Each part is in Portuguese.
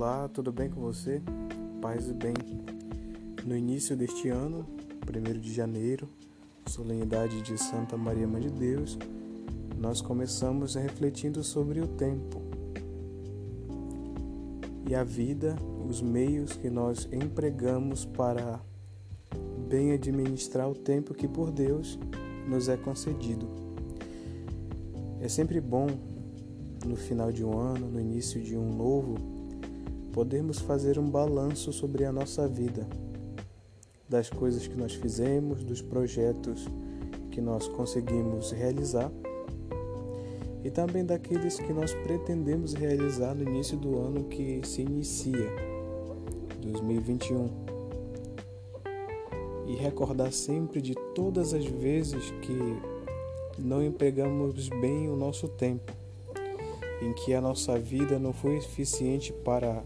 Olá, tudo bem com você? Paz e bem. No início deste ano, 1 de janeiro, solenidade de Santa Maria Mãe de Deus, nós começamos refletindo sobre o tempo e a vida, os meios que nós empregamos para bem administrar o tempo que por Deus nos é concedido. É sempre bom no final de um ano, no início de um novo, podermos fazer um balanço sobre a nossa vida, das coisas que nós fizemos, dos projetos que nós conseguimos realizar e também daqueles que nós pretendemos realizar no início do ano que se inicia, 2021. E recordar sempre de todas as vezes que não empregamos bem o nosso tempo em que a nossa vida não foi eficiente para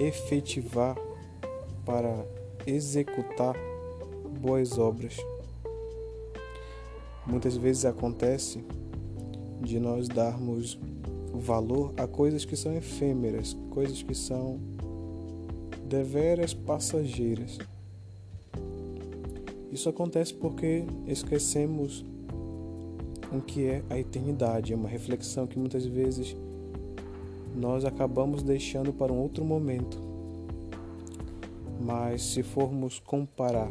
efetivar, para executar boas obras. Muitas vezes acontece de nós darmos valor a coisas que são efêmeras, coisas que são deveras passageiras. Isso acontece porque esquecemos o que é a eternidade. É uma reflexão que muitas vezes nós acabamos deixando para um outro momento. Mas se formos comparar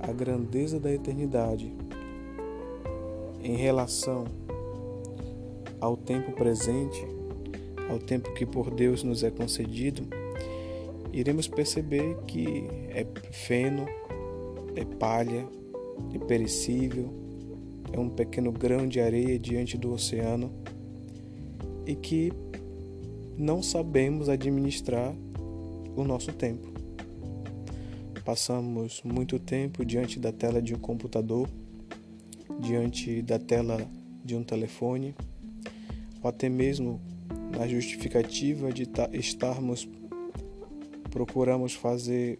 a grandeza da eternidade em relação ao tempo presente, ao tempo que por Deus nos é concedido, iremos perceber que é feno, é palha, é perecível, é um pequeno grão de areia diante do oceano e que não sabemos administrar o nosso tempo. Passamos muito tempo diante da tela de um computador, diante da tela de um telefone, ou até mesmo na justificativa de estarmos procuramos fazer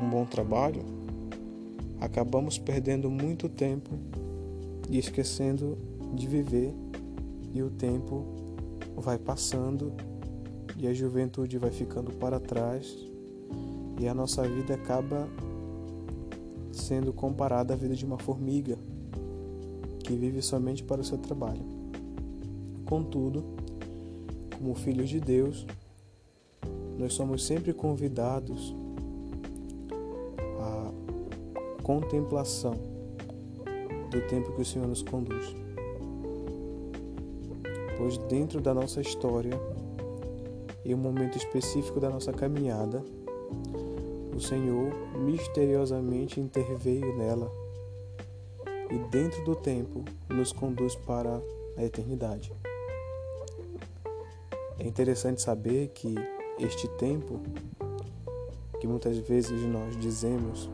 um bom trabalho, acabamos perdendo muito tempo e esquecendo de viver, e o tempo vai passando e a juventude vai ficando para trás e a nossa vida acaba sendo comparada à vida de uma formiga que vive somente para o seu trabalho. Contudo, como filhos de Deus, nós somos sempre convidados contemplação do tempo que o Senhor nos conduz. Pois dentro da nossa história e um momento específico da nossa caminhada, o Senhor misteriosamente interveio nela e dentro do tempo nos conduz para a eternidade. É interessante saber que este tempo, que muitas vezes nós dizemos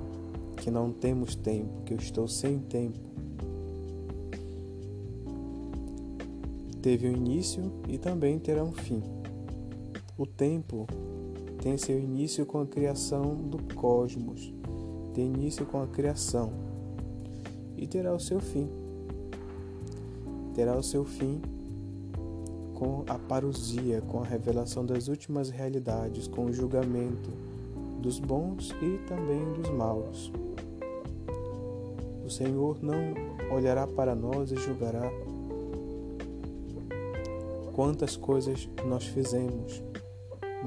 que não temos tempo, que eu estou sem tempo. Teve um início e também terá um fim. O tempo tem seu início com a criação do cosmos, tem início com a criação e terá o seu fim. Terá o seu fim com a parousia, com a revelação das últimas realidades, com o julgamento dos bons e também dos maus. O Senhor não olhará para nós e julgará quantas coisas nós fizemos,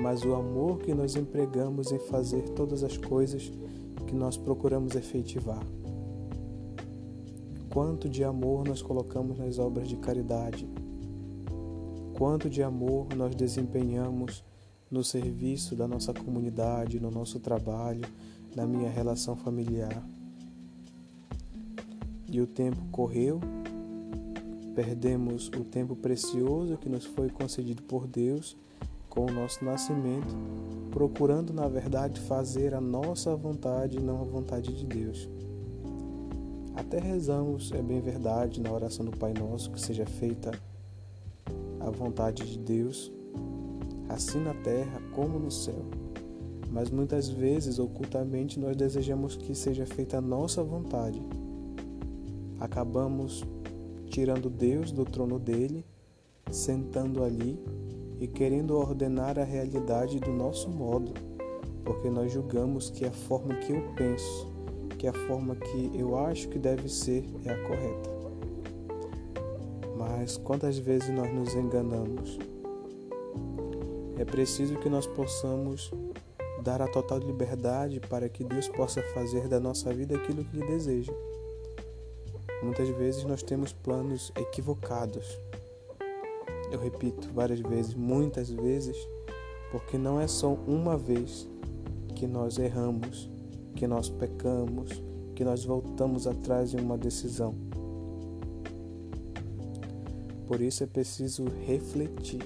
mas o amor que nós empregamos em fazer todas as coisas que nós procuramos efetivar. Quanto de amor nós colocamos nas obras de caridade, quanto de amor nós desempenhamos no serviço da nossa comunidade, no nosso trabalho, na minha relação familiar. E o tempo correu, perdemos o tempo precioso que nos foi concedido por Deus com o nosso nascimento, procurando na verdade fazer a nossa vontade e não a vontade de Deus. Até rezamos, é bem verdade, na oração do Pai Nosso, que seja feita a vontade de Deus, assim na terra como no céu. Mas muitas vezes, ocultamente, nós desejamos que seja feita a nossa vontade acabamos tirando Deus do trono dele, sentando ali e querendo ordenar a realidade do nosso modo, porque nós julgamos que a forma que eu penso, que a forma que eu acho que deve ser é a correta. Mas quantas vezes nós nos enganamos? É preciso que nós possamos dar a total liberdade para que Deus possa fazer da nossa vida aquilo que Ele deseja. Muitas vezes nós temos planos equivocados. Eu repito várias vezes, muitas vezes, porque não é só uma vez que nós erramos, que nós pecamos, que nós voltamos atrás em uma decisão. Por isso é preciso refletir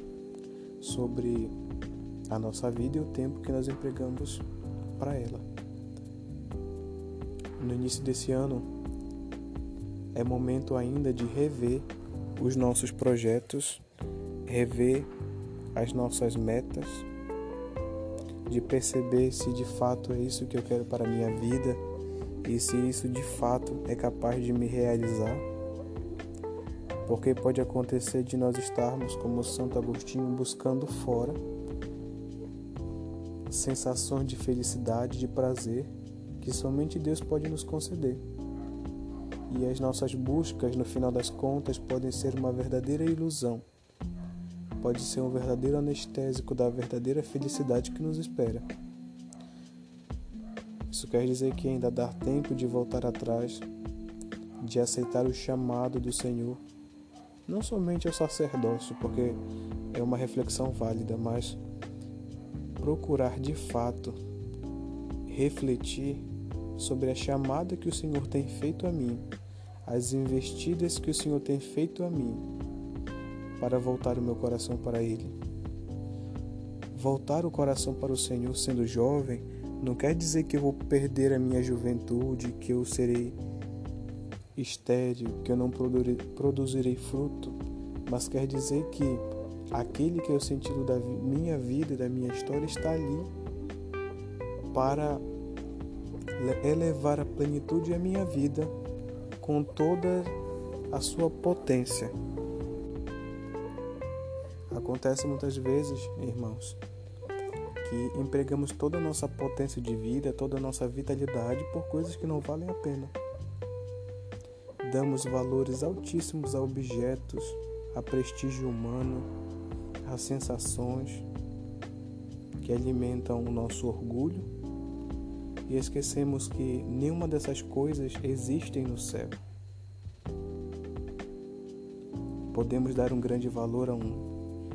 sobre a nossa vida e o tempo que nós empregamos para ela. No início desse ano, é momento ainda de rever os nossos projetos, rever as nossas metas, de perceber se de fato é isso que eu quero para a minha vida e se isso de fato é capaz de me realizar. Porque pode acontecer de nós estarmos, como Santo Agostinho, buscando fora sensações de felicidade, de prazer que somente Deus pode nos conceder. E as nossas buscas, no final das contas, podem ser uma verdadeira ilusão. Pode ser um verdadeiro anestésico da verdadeira felicidade que nos espera. Isso quer dizer que ainda dá tempo de voltar atrás, de aceitar o chamado do Senhor, não somente ao sacerdócio, porque é uma reflexão válida, mas procurar de fato refletir sobre a chamada que o Senhor tem feito a mim, as investidas que o Senhor tem feito a mim, para voltar o meu coração para Ele. Voltar o coração para o Senhor sendo jovem não quer dizer que eu vou perder a minha juventude, que eu serei estéril, que eu não produzirei fruto, mas quer dizer que aquele que é o sentido da minha vida e da minha história está ali para elevar a plenitude à minha vida com toda a sua potência. Acontece muitas vezes, irmãos, que empregamos toda a nossa potência de vida, toda a nossa vitalidade por coisas que não valem a pena. Damos valores altíssimos a objetos, a prestígio humano, as sensações que alimentam o nosso orgulho e esquecemos que nenhuma dessas coisas existem no céu. Podemos dar um grande valor a um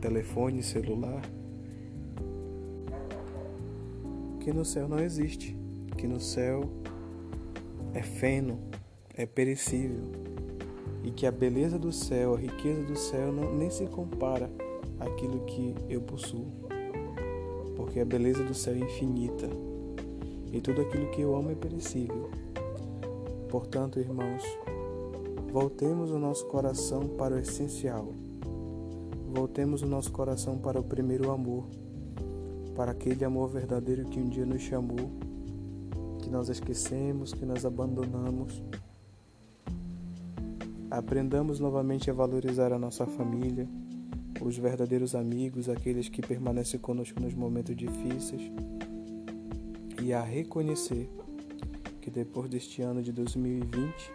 telefone celular que no céu não existe, que no céu é feno, é perecível, e que a beleza do céu, a riqueza do céu não, nem se compara àquilo que eu possuo, porque a beleza do céu é infinita e tudo aquilo que eu amo é perecível. Portanto, irmãos, voltemos o nosso coração para o essencial. Voltemos o nosso coração para o primeiro amor, para aquele amor verdadeiro que um dia nos chamou, que nós esquecemos, que nós abandonamos Aprendamos novamente a valorizar a nossa família, os verdadeiros amigos, aqueles que permanecem conosco nos momentos difíceis, e a reconhecer que depois deste ano de 2020,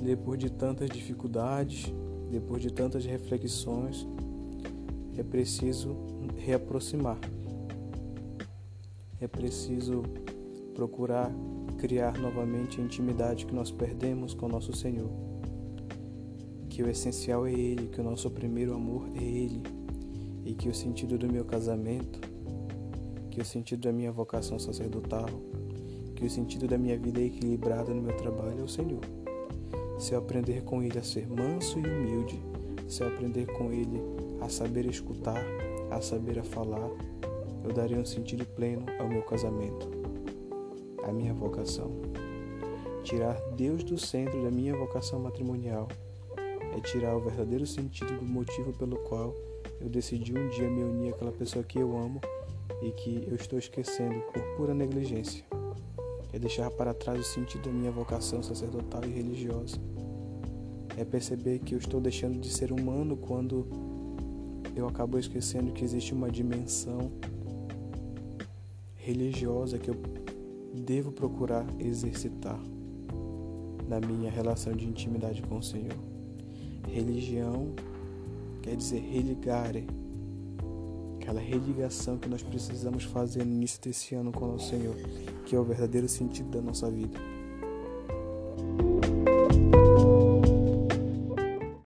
depois de tantas dificuldades, depois de tantas reflexões, é preciso reaproximar. É preciso procurar criar novamente a intimidade que nós perdemos com nosso Senhor. Que o essencial é Ele, que o nosso primeiro amor é Ele, e que o sentido do meu casamento, que o sentido da minha vocação sacerdotal, que o sentido da minha vida equilibrada no meu trabalho é o Senhor. Se eu aprender com Ele a ser manso e humilde, se eu aprender com Ele a saber escutar, a saber a falar, eu darei um sentido pleno ao meu casamento a minha vocação. Tirar Deus do centro da minha vocação matrimonial é tirar o verdadeiro sentido do motivo pelo qual eu decidi um dia me unir àquela pessoa que eu amo e que eu estou esquecendo por pura negligência. É deixar para trás o sentido da minha vocação sacerdotal e religiosa. É perceber que eu estou deixando de ser humano quando eu acabo esquecendo que existe uma dimensão religiosa que eu devo procurar exercitar na minha relação de intimidade com o Senhor. Religião quer dizer religare, aquela religação que nós precisamos fazer no início desse ano com o Senhor, que é o verdadeiro sentido da nossa vida.